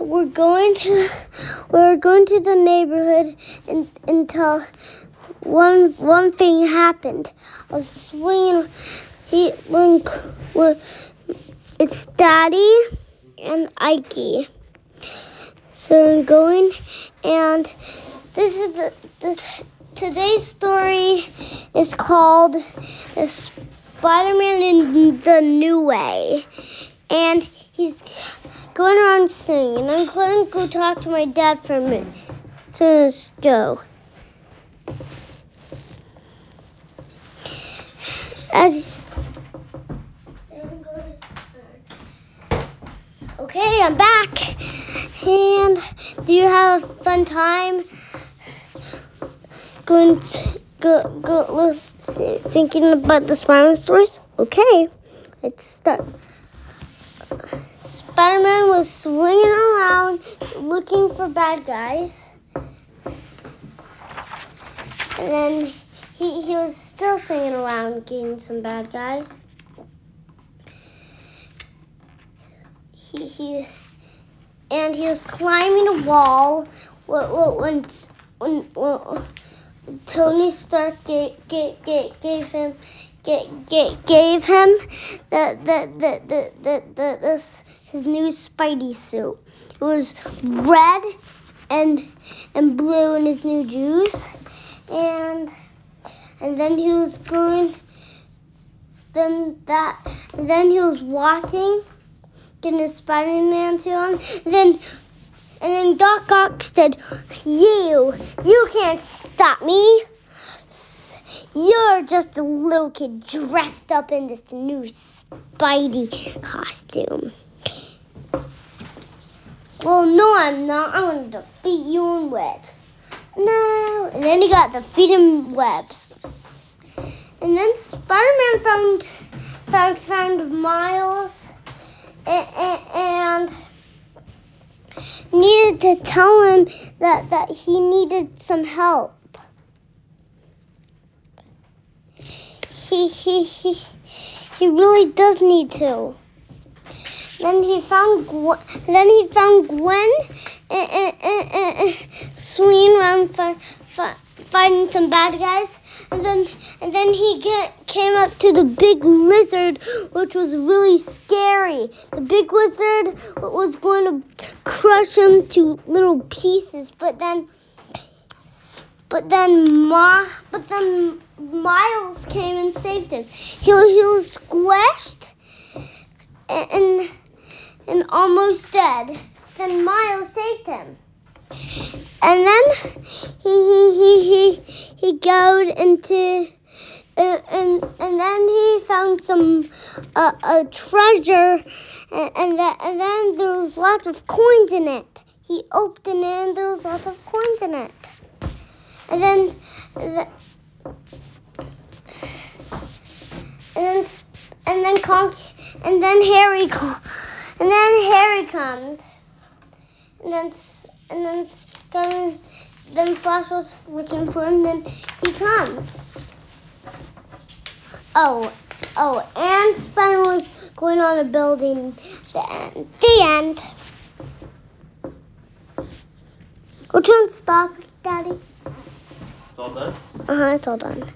we're going to we're going to the neighborhood and until one one thing happened. I was swinging. He when, when it's Daddy and Ikey. So I'm going, and this is the, this today's story is called the Spider-Man in the New Way, and going around singing. And I'm going to go talk to my dad for a minute. So let's go. As okay, I'm back. And do you have a fun time going to go go thinking about the stories? Okay, let's start. Swinging around looking for bad guys. And then he, he was still swinging around getting some bad guys. He, he and he was climbing a wall when when, when Tony Stark gave, gave, gave, gave him gave, gave him the the the the the, the, the his new Spidey suit. It was red and and blue in his new juice, and and then he was going. Then that then he was walking, getting his Spider-Man suit on. And then and then Doc Ock said, "You, you can't stop me." You're just a little kid dressed up in this new Spidey costume. Well, no, I'm not. I'm going to defeat you in webs. No. And then he got defeated in webs. And then Spider-Man found found found Miles and, and needed to tell him that that he needed some help. He he he he really does need to. Then he found Gwen, then he found Gwen and, swinging around fighting some bad guys. And then and then he get, came up to the big lizard, which was really scary. The big lizard was going to crush him to little pieces, but then but then Ma but then Miles came and saved him. He, he was squished and and almost dead. Then Miles saved him. And then he he he he he goes into uh, and and then he found some uh, a treasure and and, that, and then there was lots of coins in it. He opened it and there was lots of coins in it. And then the, and then and then Conk, and then Harry and then Harry comes. And then and then then, then Flash was looking for him. Then he comes. Oh, oh, and Spider was going on a building. The end. The end. Which one stop, Daddy? It's all done? Uh huh, it's all done.